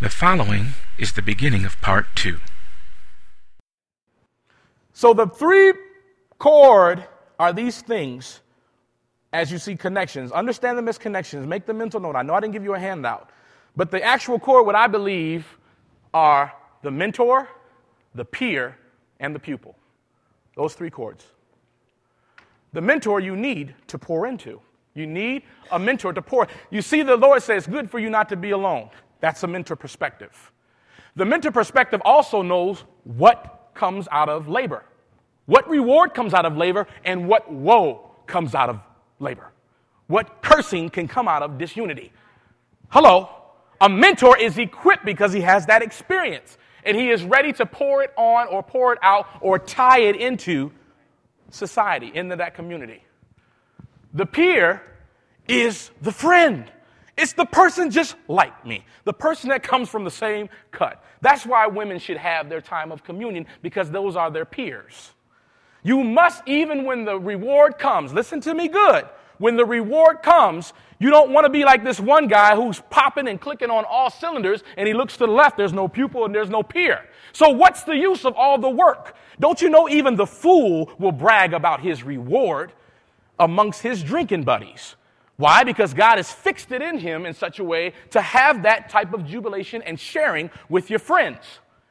The following is the beginning of part two. So the three cord are these things as you see connections. Understand them as connections. Make the mental note. I know I didn't give you a handout, but the actual cord, what I believe, are the mentor, the peer, and the pupil. Those three cords. The mentor you need to pour into. You need a mentor to pour. You see, the Lord says, good for you not to be alone. That's a mentor perspective. The mentor perspective also knows what comes out of labor, what reward comes out of labor, and what woe comes out of labor. What cursing can come out of disunity. Hello. A mentor is equipped because he has that experience and he is ready to pour it on or pour it out or tie it into society, into that community. The peer is the friend. It's the person just like me, the person that comes from the same cut. That's why women should have their time of communion because those are their peers. You must, even when the reward comes, listen to me good. When the reward comes, you don't want to be like this one guy who's popping and clicking on all cylinders and he looks to the left, there's no pupil and there's no peer. So, what's the use of all the work? Don't you know even the fool will brag about his reward amongst his drinking buddies? Why? Because God has fixed it in him in such a way to have that type of jubilation and sharing with your friends.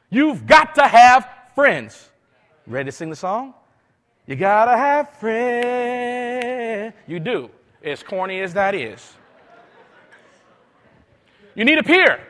You've got to have friends. Ready to sing the song? You gotta have friends. You do, as corny as that is. You need a peer.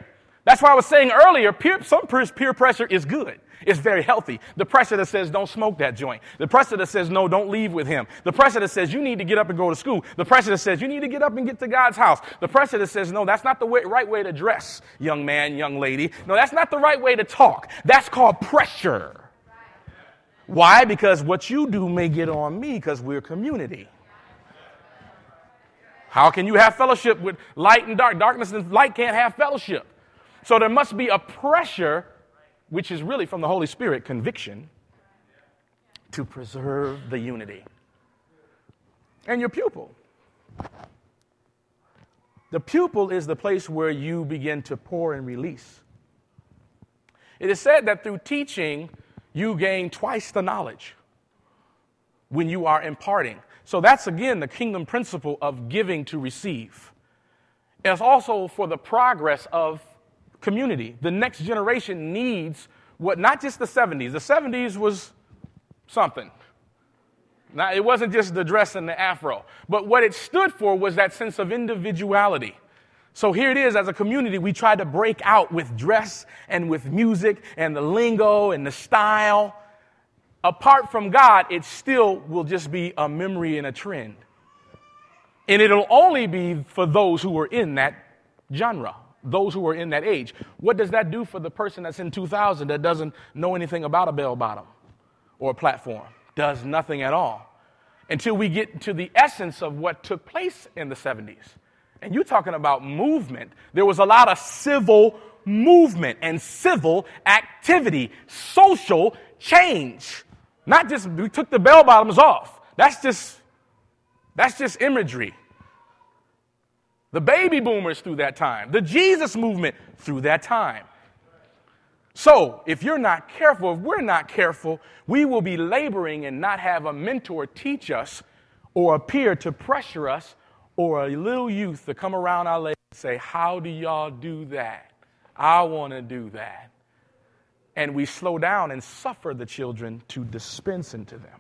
That's why I was saying earlier, peer, some peer pressure is good. It's very healthy. The pressure that says don't smoke that joint. The pressure that says no, don't leave with him. The pressure that says you need to get up and go to school. The pressure that says you need to get up and get to God's house. The pressure that says no, that's not the way, right way to dress, young man, young lady. No, that's not the right way to talk. That's called pressure. Why? Because what you do may get on me because we're community. How can you have fellowship with light and dark? Darkness and light can't have fellowship. So there must be a pressure, which is really from the Holy Spirit, conviction, to preserve the unity. And your pupil. The pupil is the place where you begin to pour and release. It is said that through teaching, you gain twice the knowledge when you are imparting. So that's again the kingdom principle of giving to receive. It's also for the progress of community. The next generation needs what not just the 70s. The 70s was something. Now, it wasn't just the dress and the afro, but what it stood for was that sense of individuality. So here it is as a community, we try to break out with dress and with music and the lingo and the style. Apart from God, it still will just be a memory and a trend. And it'll only be for those who are in that genre, those who are in that age. What does that do for the person that's in 2000 that doesn't know anything about a bell bottom or a platform? Does nothing at all until we get to the essence of what took place in the 70s and you're talking about movement. There was a lot of civil movement and civil activity, social change. Not just we took the bell bottoms off. That's just that's just imagery. The baby boomers through that time, the Jesus movement through that time. So, if you're not careful, if we're not careful, we will be laboring and not have a mentor teach us or a peer to pressure us or a little youth to come around our legs and say, How do y'all do that? I want to do that. And we slow down and suffer the children to dispense into them.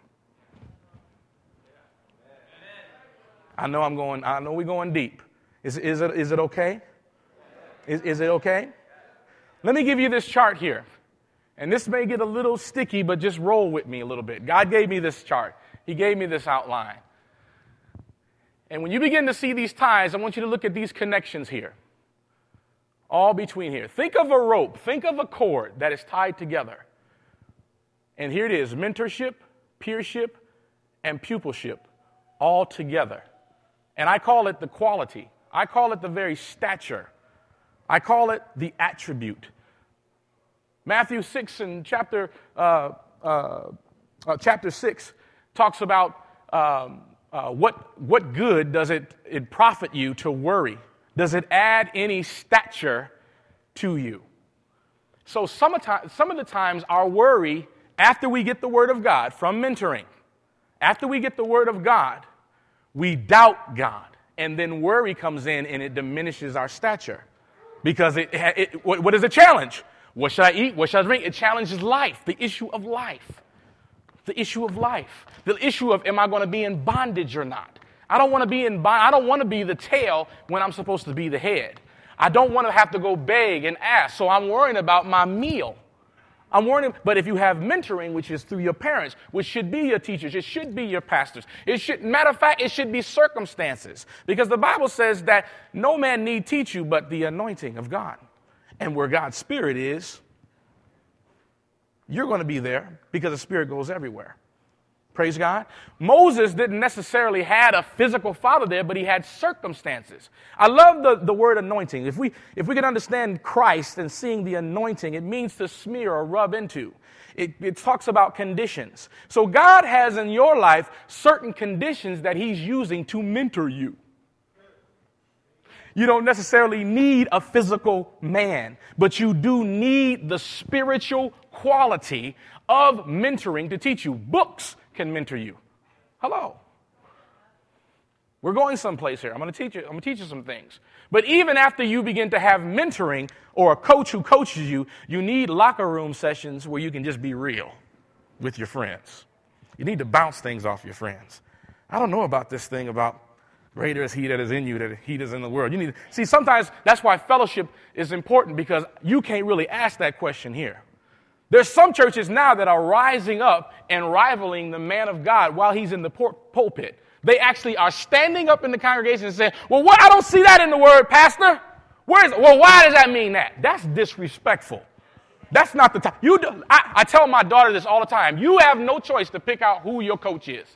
I know I'm going, I know we're going deep. Is, is, it, is it okay? Is, is it okay? Let me give you this chart here. And this may get a little sticky, but just roll with me a little bit. God gave me this chart, He gave me this outline. And when you begin to see these ties, I want you to look at these connections here, all between here. Think of a rope, think of a cord that is tied together. And here it is mentorship, peership, and pupilship all together. And I call it the quality, I call it the very stature, I call it the attribute. Matthew 6 and chapter, uh, uh, uh, chapter 6 talks about um, uh, what, what good does it, it profit you to worry? Does it add any stature to you. So some of, some of the times our worry after we get the word of God from mentoring, after we get the word of God, we doubt God. And then worry comes in and it diminishes our stature. Because it, it what, is a challenge? What should I eat? What should I drink? It challenges life, the issue of life. The issue of life. The issue of am I going to be in bondage or not? I don't want to be in bond. I don't want to be the tail when I'm supposed to be the head. I don't want to have to go beg and ask. So I'm worrying about my meal. I'm worrying, but if you have mentoring, which is through your parents, which should be your teachers, it should be your pastors. It should, matter of fact, it should be circumstances. Because the Bible says that no man need teach you but the anointing of God. And where God's Spirit is, you're going to be there because the Spirit goes everywhere. Praise God. Moses didn't necessarily had a physical father there, but he had circumstances. I love the, the word anointing. If we, if we can understand Christ and seeing the anointing, it means to smear or rub into. It, it talks about conditions. So God has in your life certain conditions that he's using to mentor you. You don't necessarily need a physical man, but you do need the spiritual quality of mentoring to teach you. Books can mentor you. Hello. We're going someplace here. I'm going to teach you. I'm going to teach you some things. But even after you begin to have mentoring or a coach who coaches you, you need locker room sessions where you can just be real with your friends. You need to bounce things off your friends. I don't know about this thing about greater is he that is in you than he that is in the world. You need to see sometimes that's why fellowship is important because you can't really ask that question here. There's some churches now that are rising up and rivaling the man of God while he's in the pulpit. They actually are standing up in the congregation and saying, Well, what? I don't see that in the word, Pastor. Where is it? Well, why does that mean that? That's disrespectful. That's not the time. You do, I, I tell my daughter this all the time. You have no choice to pick out who your coach is.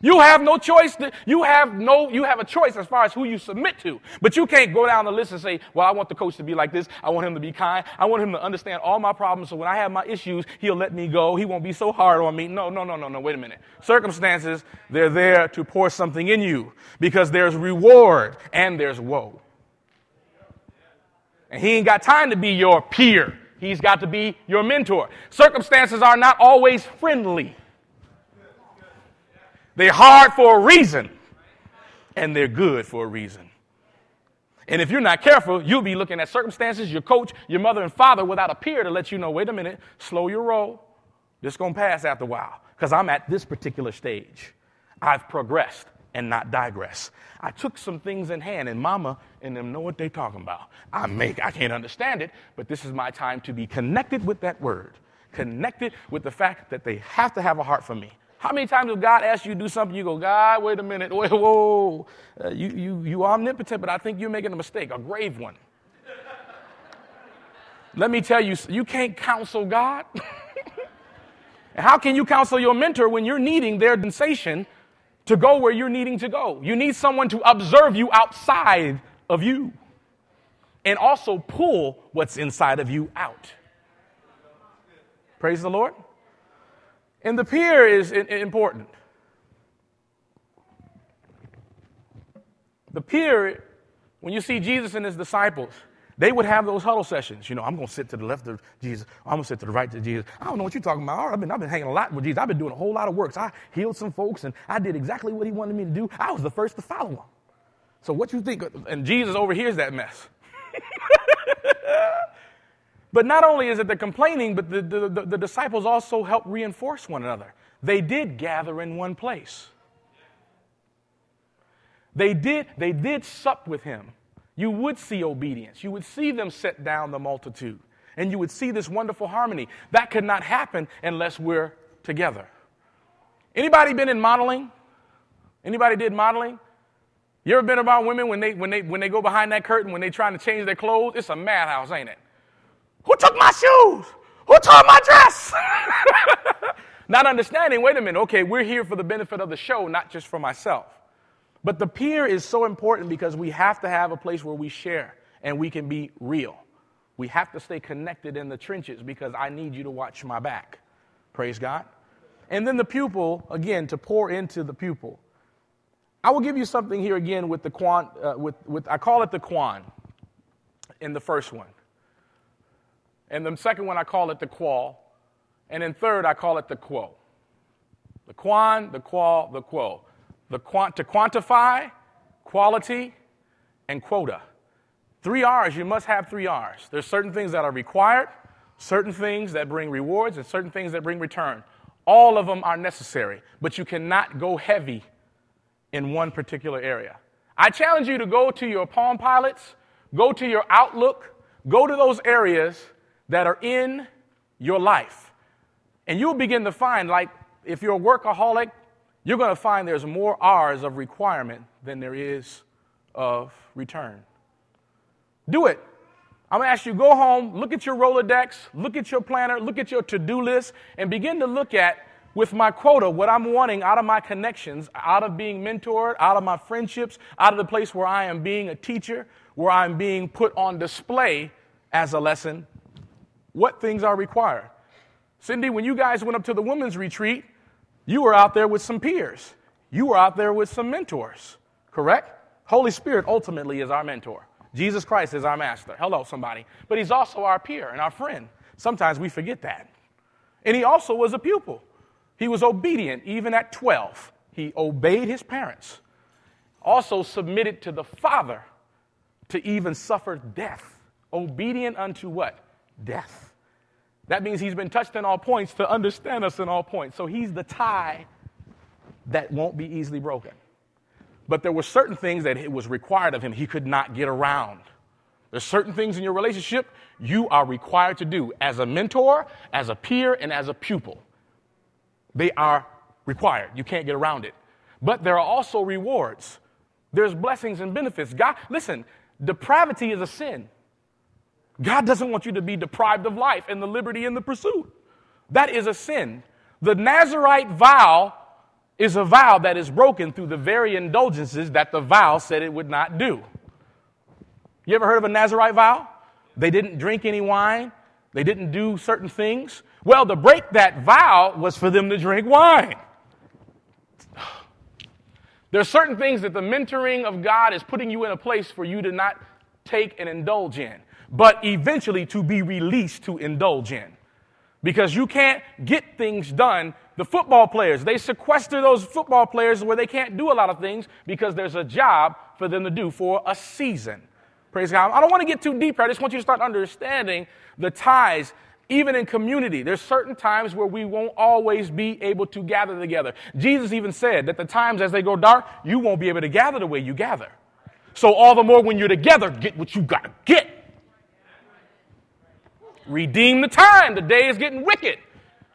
You have no choice. To, you have no. You have a choice as far as who you submit to. But you can't go down the list and say, "Well, I want the coach to be like this. I want him to be kind. I want him to understand all my problems. So when I have my issues, he'll let me go. He won't be so hard on me." No, no, no, no, no. Wait a minute. Circumstances, they're there to pour something in you because there's reward and there's woe. And he ain't got time to be your peer. He's got to be your mentor. Circumstances are not always friendly. They're hard for a reason, and they're good for a reason. And if you're not careful, you'll be looking at circumstances, your coach, your mother and father without a peer to let you know, wait a minute, slow your roll. This going to pass after a while because I'm at this particular stage. I've progressed and not digress. I took some things in hand, and mama and them know what they're talking about. I make, I can't understand it, but this is my time to be connected with that word, connected with the fact that they have to have a heart for me. How many times have God asked you to do something? You go, God, wait a minute, whoa, uh, you, you, you omnipotent, but I think you're making a mistake, a grave one. Let me tell you, you can't counsel God. how can you counsel your mentor when you're needing their sensation to go where you're needing to go? You need someone to observe you outside of you and also pull what's inside of you out. Praise the Lord. And the peer is important. The peer, when you see Jesus and his disciples, they would have those huddle sessions. You know, I'm going to sit to the left of Jesus. I'm going to sit to the right of Jesus. I don't know what you're talking about. I've been, I've been hanging a lot with Jesus. I've been doing a whole lot of works. I healed some folks and I did exactly what he wanted me to do. I was the first to follow him. So what you think? And Jesus overhears that mess. But not only is it the complaining, but the, the, the, the disciples also help reinforce one another. They did gather in one place. They did, they did sup with him. You would see obedience. You would see them set down the multitude. And you would see this wonderful harmony. That could not happen unless we're together. Anybody been in modeling? Anybody did modeling? You ever been around women when they, when they, when they go behind that curtain, when they're trying to change their clothes? It's a madhouse, ain't it? Who took my shoes? Who tore my dress? not understanding, wait a minute, okay, we're here for the benefit of the show, not just for myself. But the peer is so important because we have to have a place where we share and we can be real. We have to stay connected in the trenches because I need you to watch my back. Praise God. And then the pupil, again, to pour into the pupil. I will give you something here again with the quan, uh, with, with, I call it the quan in the first one. And the second one, I call it the qual. And then third, I call it the quo. The quan, the qual, the quo. The quant, to quantify, quality, and quota. Three R's, you must have three R's. There's certain things that are required, certain things that bring rewards, and certain things that bring return. All of them are necessary, but you cannot go heavy in one particular area. I challenge you to go to your Palm Pilots, go to your Outlook, go to those areas that are in your life. And you'll begin to find, like, if you're a workaholic, you're going to find there's more R's of requirement than there is of return. Do it. I'm going to ask you go home, look at your Rolodex, look at your planner, look at your to do list, and begin to look at with my quota what I'm wanting out of my connections, out of being mentored, out of my friendships, out of the place where I am being a teacher, where I'm being put on display as a lesson. What things are required? Cindy, when you guys went up to the women's retreat, you were out there with some peers. You were out there with some mentors, correct? Holy Spirit ultimately is our mentor. Jesus Christ is our master. Hello, somebody. But he's also our peer and our friend. Sometimes we forget that. And he also was a pupil. He was obedient even at 12. He obeyed his parents, also submitted to the Father to even suffer death. Obedient unto what? Death. That means he's been touched in all points to understand us in all points. So he's the tie that won't be easily broken. But there were certain things that it was required of him he could not get around. There's certain things in your relationship you are required to do as a mentor, as a peer, and as a pupil. They are required. You can't get around it. But there are also rewards. There's blessings and benefits. God, listen, depravity is a sin. God doesn't want you to be deprived of life and the liberty in the pursuit. That is a sin. The Nazarite vow is a vow that is broken through the very indulgences that the vow said it would not do. You ever heard of a Nazarite vow? They didn't drink any wine, they didn't do certain things. Well, to break that vow was for them to drink wine. There are certain things that the mentoring of God is putting you in a place for you to not take and indulge in, but eventually to be released to indulge in. Because you can't get things done. The football players, they sequester those football players where they can't do a lot of things because there's a job for them to do for a season. Praise God. I don't want to get too deep. Here. I just want you to start understanding the ties even in community, there's certain times where we won't always be able to gather together. Jesus even said that the times as they go dark, you won't be able to gather the way you gather. So, all the more when you're together, get what you got to get. Redeem the time. The day is getting wicked.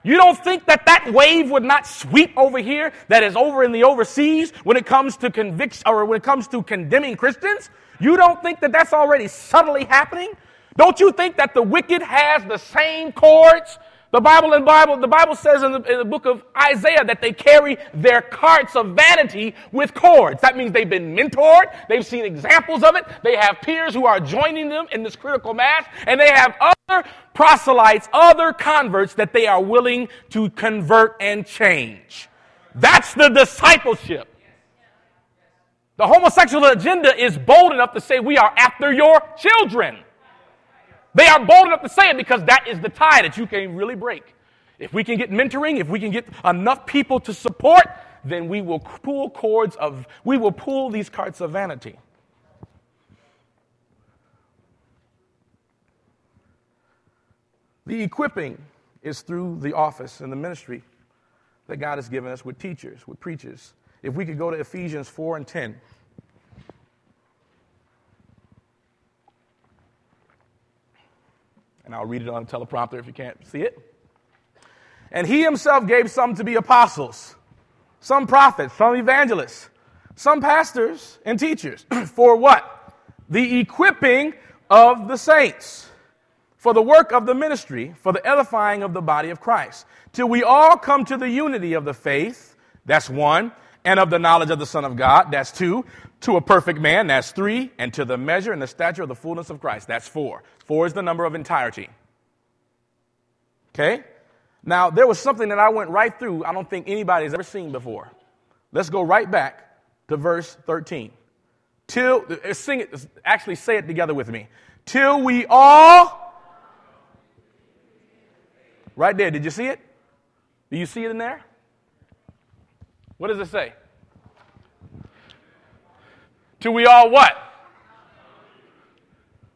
You don't think that that wave would not sweep over here that is over in the overseas when it comes to conviction or when it comes to condemning Christians? You don't think that that's already subtly happening? Don't you think that the wicked has the same cords? The Bible and Bible, the Bible says in the, in the book of Isaiah that they carry their carts of vanity with cords. That means they've been mentored. They've seen examples of it. They have peers who are joining them in this critical mass and they have other proselytes, other converts that they are willing to convert and change. That's the discipleship. The homosexual agenda is bold enough to say we are after your children. They are bold enough to say it because that is the tie that you can really break. If we can get mentoring, if we can get enough people to support, then we will pull cords of, we will pull these carts of vanity. The equipping is through the office and the ministry that God has given us with teachers, with preachers. If we could go to Ephesians 4 and 10. And I'll read it on the teleprompter if you can't see it. And he himself gave some to be apostles, some prophets, some evangelists, some pastors and teachers. for what? The equipping of the saints, for the work of the ministry, for the edifying of the body of Christ, till we all come to the unity of the faith, that's one, and of the knowledge of the Son of God, that's two, to a perfect man, that's three, and to the measure and the stature of the fullness of Christ, that's four. Four is the number of entirety. Okay? Now, there was something that I went right through, I don't think anybody's ever seen before. Let's go right back to verse 13. Till, uh, sing it, actually say it together with me. Till we all Right there. Did you see it? Do you see it in there? What does it say? Till we all what?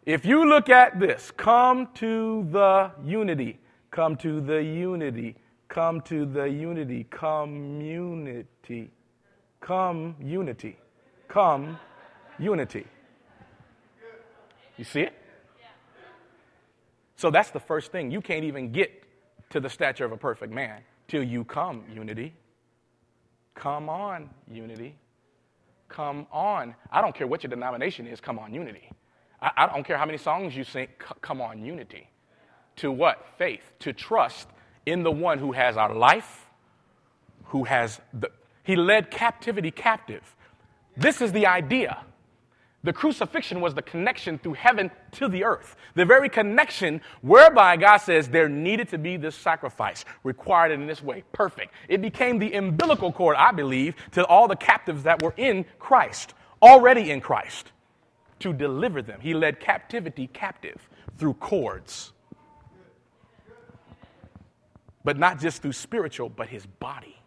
If you look at this, come to the unity, come to the unity, come to the unity, community, come unity, come unity. You see it? So that's the first thing. You can't even get to the stature of a perfect man till you come unity. Come on, unity. Come on. I don't care what your denomination is, come on, unity. I, I don't care how many songs you sing, c- come on, unity. To what? Faith. To trust in the one who has our life, who has the, he led captivity captive. This is the idea. The crucifixion was the connection through heaven to the earth. The very connection whereby God says there needed to be this sacrifice, required in this way, perfect. It became the umbilical cord, I believe, to all the captives that were in Christ, already in Christ, to deliver them. He led captivity captive through cords. But not just through spiritual, but his body.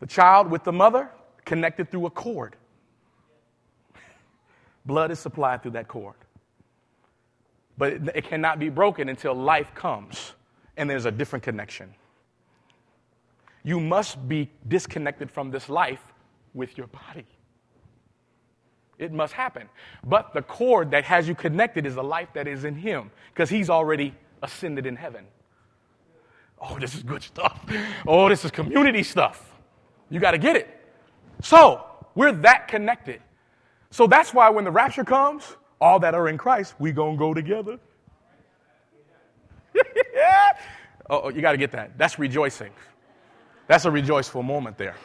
The child with the mother, connected through a cord. Blood is supplied through that cord. But it, cannot be broken until life comes and there's a different connection. You must be disconnected from this life with your body. It must happen. But the cord that has you connected is the life that is in Him because He's already ascended in heaven. Oh, this is good stuff. Oh, this is community stuff. You got to get it. So we're that connected. So that's why when the rapture comes, all that are in Christ, we gonna go together. yeah. Oh, you got to get that. That's rejoicing. That's a rejoiceful moment there.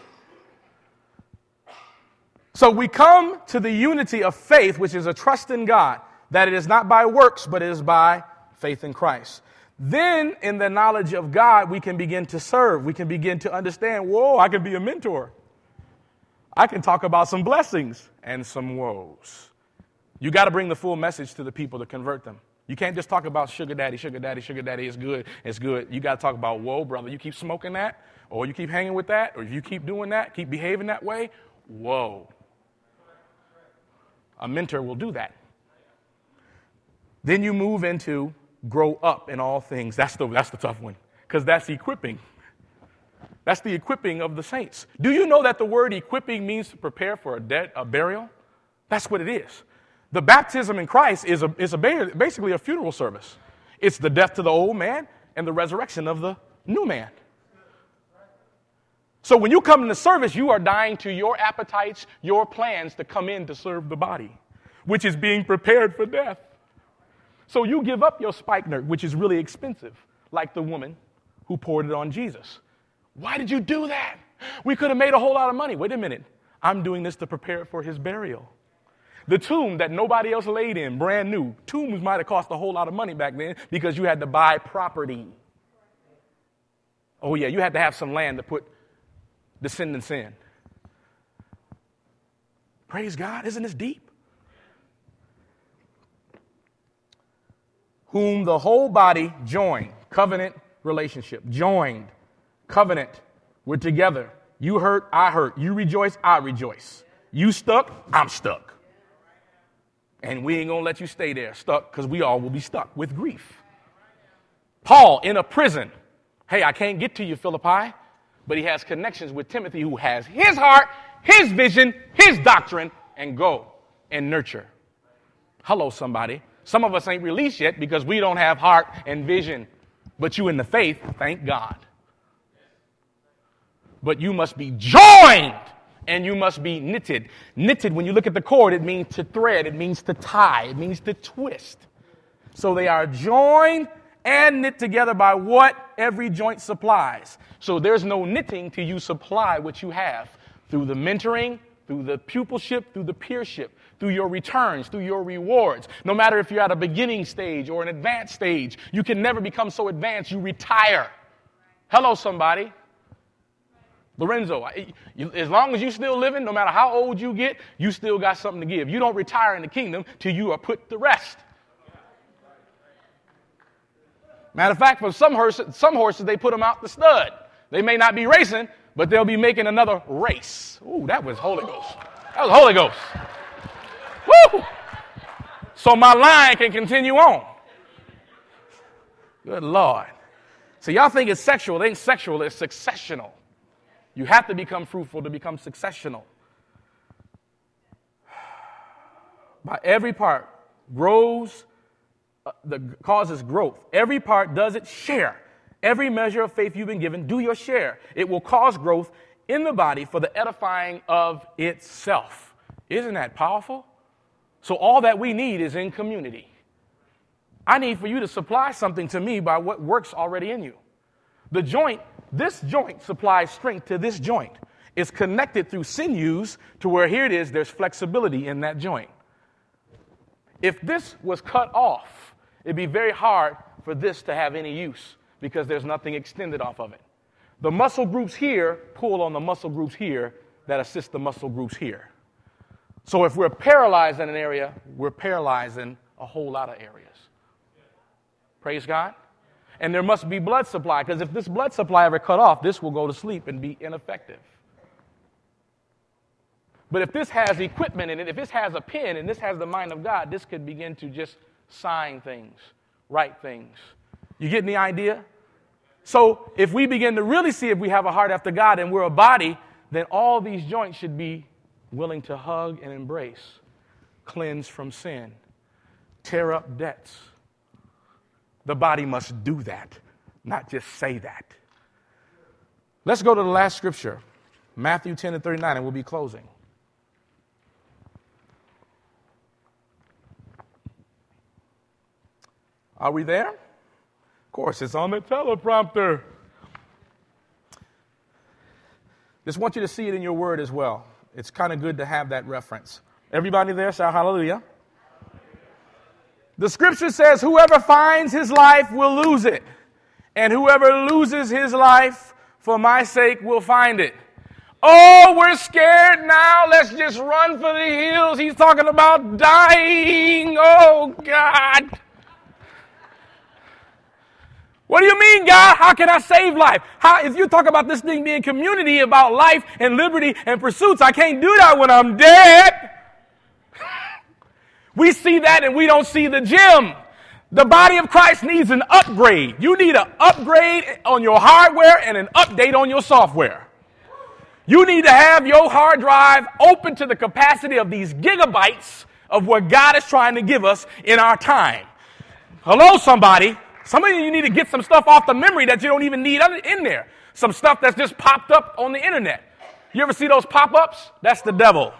So we come to the unity of faith, which is a trust in God, that it is not by works, but it is by faith in Christ. Then, in the knowledge of God, we can begin to serve. We can begin to understand, whoa, I can be a mentor. I can talk about some blessings and some woes. You got to bring the full message to the people to convert them. You can't just talk about sugar daddy, sugar daddy, sugar daddy is good, it's good. You got to talk about, whoa, brother, you keep smoking that, or you keep hanging with that, or if you keep doing that, keep behaving that way, whoa. A mentor will do that. Then you move into grow up in all things. That's the, that's the tough one, because that's equipping. That's the equipping of the saints. Do you know that the word equipping means to prepare for a, dead, a burial? That's what it is. The baptism in Christ is, a, is a, basically a funeral service. It's the death to the old man and the resurrection of the new man. So when you come into service, you are dying to your appetites, your plans to come in to serve the body, which is being prepared for death. So you give up your spikenard, which is really expensive, like the woman who poured it on Jesus. Why did you do that? We could have made a whole lot of money. Wait a minute. I'm doing this to prepare for his burial. The tomb that nobody else laid in, brand new. Tombs might have cost a whole lot of money back then because you had to buy property. Oh, yeah, you had to have some land to put descendants in. Praise God. Isn't this deep? Whom the whole body joined, covenant relationship, joined covenant. We're together. You hurt, I hurt. You rejoice, I rejoice. You stuck, I'm stuck. And we ain't gonna let you stay there stuck because we all will be stuck with grief. Paul in a prison. Hey, I can't get to you, Philippi, but he has connections with Timothy who has his heart, his vision, his doctrine, and go and nurture. Hello, somebody. Some of us ain't released yet because we don't have heart and vision, but you in the faith, thank God but you must be joined and you must be knitted. Knitted, when you look at the cord, it means to thread, it means to tie, it means to twist. So they are joined and knit together by what every joint supplies. So there's no knitting till you supply what you have through the mentoring, through the pupilship, through the peership, through your returns, through your rewards. No matter if you're at a beginning stage or an advanced stage, you can never become so advanced you retire. Hello, somebody. Lorenzo, as long as you're still living, no matter how old you get, you still got something to give. You don't retire in the kingdom till you are put to rest. Matter of fact, for some horses, some horses they put them out the stud. They may not be racing, but they'll be making another race. Ooh, that was Holy Ghost. That was Holy Ghost. Woo! So my line can continue on. Good Lord. So y'all think it's sexual. It ain't sexual, it's successional. You have to become fruitful to become successional. By every part grows, uh, the causes growth. Every part does its share. Every measure of faith you've been given, do your share. It will cause growth in the body for the edifying of itself. Isn't that powerful? So, all that we need is in community. I need for you to supply something to me by what works already in you. The joint, this joint supplies strength to this joint. It's connected through sinews to where here it is, there's flexibility in that joint. If this was cut off, it'd be very hard for this to have any use because there's nothing extended off of it. The muscle groups here pull on the muscle groups here that assist the muscle groups here. So if we're paralyzed in an area, we're paralyzing a whole lot of areas. Praise God. And there must be blood supply because if this blood supply ever cut off, this will go to sleep and be ineffective. But if this has equipment in it, if this has a pen and this has the mind of God, this could begin to just sign things, write things. You getting the idea? So if we begin to really see if we have a heart after God and we're a body, then all these joints should be willing to hug and embrace, cleanse from sin, tear up debts. The body must do that, not just say that. Let's go to the last scripture, Matthew 10 and 39, and we'll be closing. Are we there? Of course, it's on the teleprompter. Just want you to see it in your word as well. It's kind of good to have that reference. Everybody there, shout hallelujah. The scripture says, Whoever finds his life will lose it, and whoever loses his life for my sake will find it. Oh, we're scared now. Let's just run for the hills. He's talking about dying. Oh, God. What do you mean, God? How can I save life? How, if you talk about this thing being community about life and liberty and pursuits, I can't do that when I'm dead. We see that and we don't see the gym. The body of Christ needs an upgrade. You need an upgrade on your hardware and an update on your software. You need to have your hard drive open to the capacity of these gigabytes of what God is trying to give us in our time. Hello, somebody. Some of you need to get some stuff off the memory that you don't even need in there. Some stuff that's just popped up on the internet. You ever see those pop ups? That's the devil.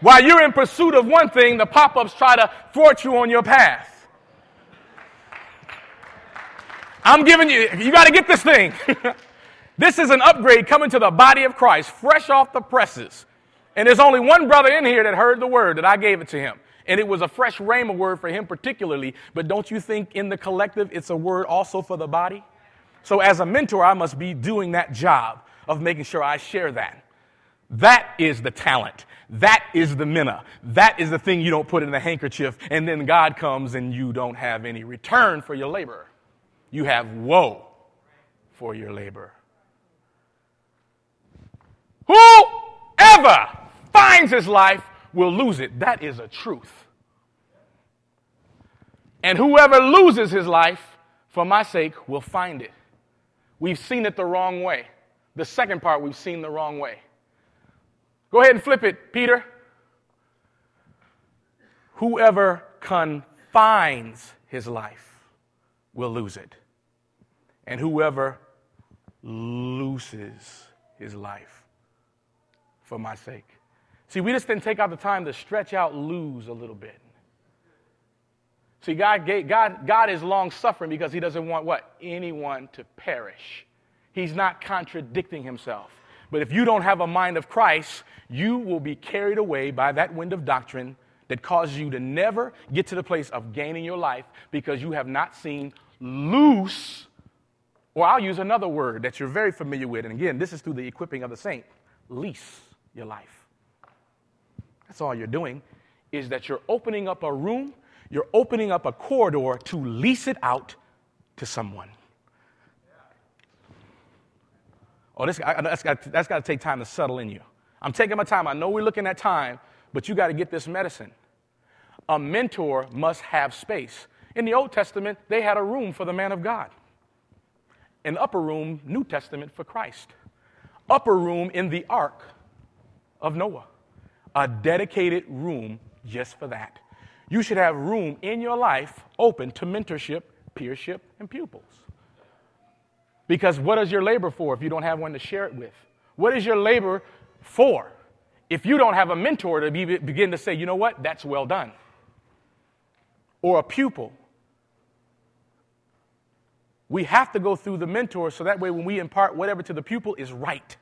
While you're in pursuit of one thing, the pop ups try to thwart you on your path. I'm giving you, you got to get this thing. this is an upgrade coming to the body of Christ, fresh off the presses. And there's only one brother in here that heard the word that I gave it to him. And it was a fresh rhema word for him particularly. But don't you think in the collective it's a word also for the body? So as a mentor, I must be doing that job of making sure I share that. That is the talent. That is the mina. That is the thing you don't put in the handkerchief, and then God comes and you don't have any return for your labor. You have woe for your labor. Whoever finds his life will lose it. That is a truth. And whoever loses his life for my sake will find it. We've seen it the wrong way. The second part, we've seen the wrong way. Go ahead and flip it, Peter. Whoever confines his life will lose it. And whoever loses his life for my sake See, we just didn't take out the time to stretch out lose a little bit. See, God, God, God is long suffering because He doesn't want what? Anyone to perish. He's not contradicting Himself. But if you don't have a mind of Christ, you will be carried away by that wind of doctrine that causes you to never get to the place of gaining your life because you have not seen loose, or I'll use another word that you're very familiar with. And again, this is through the equipping of the saint lease your life. That's all you're doing, is that you're opening up a room, you're opening up a corridor to lease it out to someone. Oh, this, I, that's got that's got to take time to settle in you. I'm taking my time. I know we're looking at time, but you got to get this medicine. A mentor must have space. In the Old Testament, they had a room for the man of God, an upper room, New Testament, for Christ. Upper room in the ark of Noah, a dedicated room just for that. You should have room in your life open to mentorship, peership, and pupils. Because what is your labor for if you don't have one to share it with? What is your labor for if you don't have a mentor to be, begin to say, you know what, that's well done? Or a pupil. We have to go through the mentor so that way when we impart whatever to the pupil is right.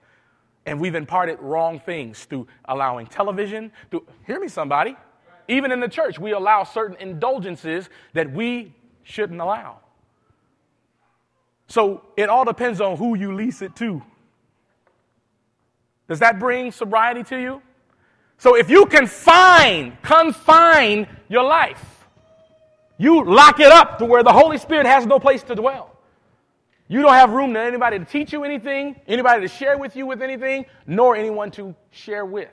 And we've imparted wrong things through allowing television, through, hear me, somebody. Even in the church, we allow certain indulgences that we shouldn't allow. So it all depends on who you lease it to. Does that bring sobriety to you? So if you confine, confine your life, you lock it up to where the Holy Spirit has no place to dwell. You don't have room to anybody to teach you anything, anybody to share with you with anything, nor anyone to share with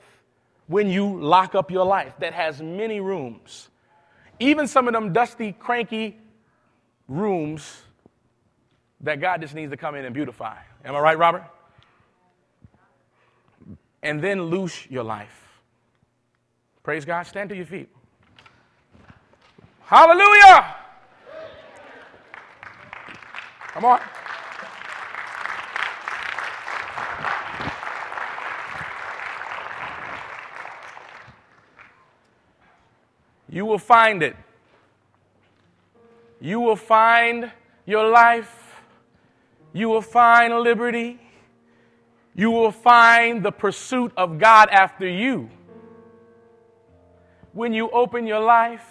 when you lock up your life that has many rooms. Even some of them dusty, cranky rooms that God just needs to come in and beautify. Am I right, Robert? And then loose your life. Praise God. Stand to your feet. Hallelujah. Come on. You will find it. You will find your life you will find liberty. You will find the pursuit of God after you. When you open your life,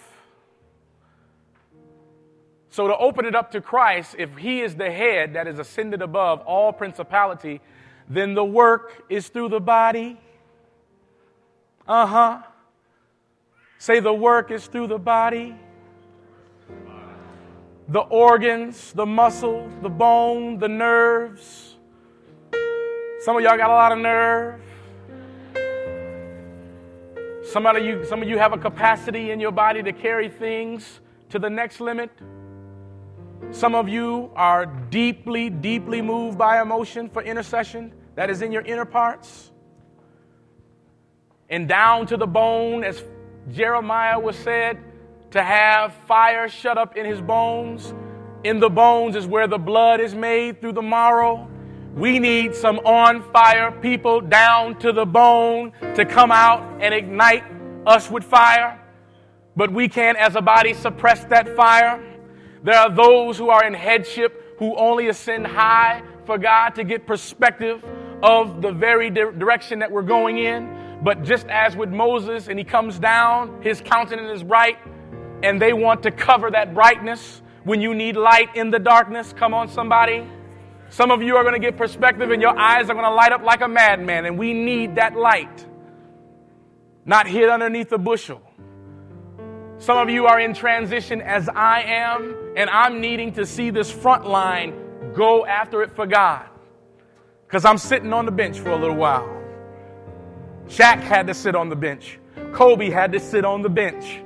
so to open it up to Christ, if He is the head that is ascended above all principality, then the work is through the body. Uh huh. Say the work is through the body the organs, the muscle, the bone, the nerves. Some of y'all got a lot of nerve. Some of you, some of you have a capacity in your body to carry things to the next limit. Some of you are deeply, deeply moved by emotion for intercession that is in your inner parts. And down to the bone, as Jeremiah was said, to have fire shut up in his bones. In the bones is where the blood is made through the marrow. We need some on fire people down to the bone to come out and ignite us with fire. But we can't, as a body, suppress that fire. There are those who are in headship who only ascend high for God to get perspective of the very di- direction that we're going in. But just as with Moses, and he comes down, his countenance is bright, and they want to cover that brightness when you need light in the darkness. Come on, somebody. Some of you are going to get perspective and your eyes are going to light up like a madman, and we need that light, not hid underneath a bushel. Some of you are in transition as I am, and I'm needing to see this front line go after it for God. Because I'm sitting on the bench for a little while. Shaq had to sit on the bench, Kobe had to sit on the bench.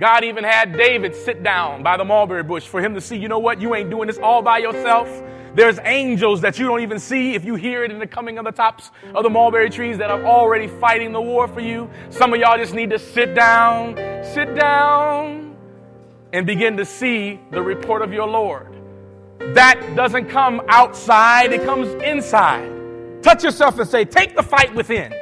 God even had David sit down by the mulberry bush for him to see, you know what, you ain't doing this all by yourself. There's angels that you don't even see if you hear it in the coming of the tops of the mulberry trees that are already fighting the war for you. Some of y'all just need to sit down, sit down, and begin to see the report of your Lord. That doesn't come outside, it comes inside. Touch yourself and say, Take the fight within.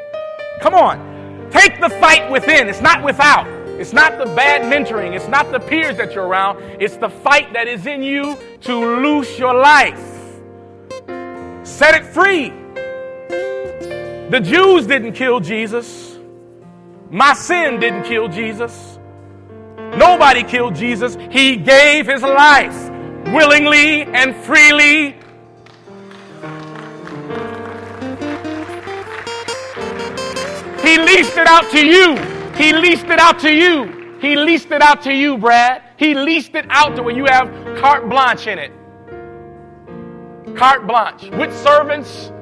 Come on. Take the fight within. It's not without. It's not the bad mentoring, it's not the peers that you're around, it's the fight that is in you to loose your life. Set it free. The Jews didn't kill Jesus. My sin didn't kill Jesus. Nobody killed Jesus. He gave his life willingly and freely. He leased it out to you. He leased it out to you. He leased it out to you, Brad. He leased it out to where you have carte blanche in it. Carte blanche. With servants,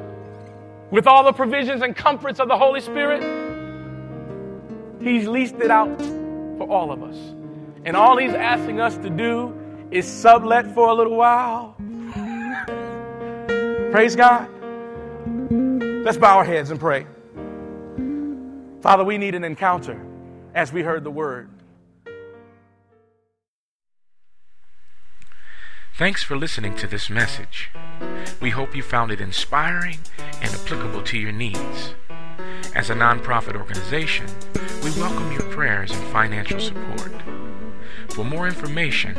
with all the provisions and comforts of the Holy Spirit. He's leased it out for all of us. And all he's asking us to do is sublet for a little while. Praise God. Let's bow our heads and pray. Father, we need an encounter as we heard the word. Thanks for listening to this message. We hope you found it inspiring and applicable to your needs. As a nonprofit organization, we welcome your prayers and financial support. For more information,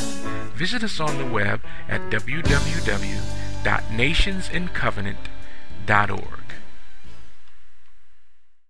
visit us on the web at www.nationsincovenant.org.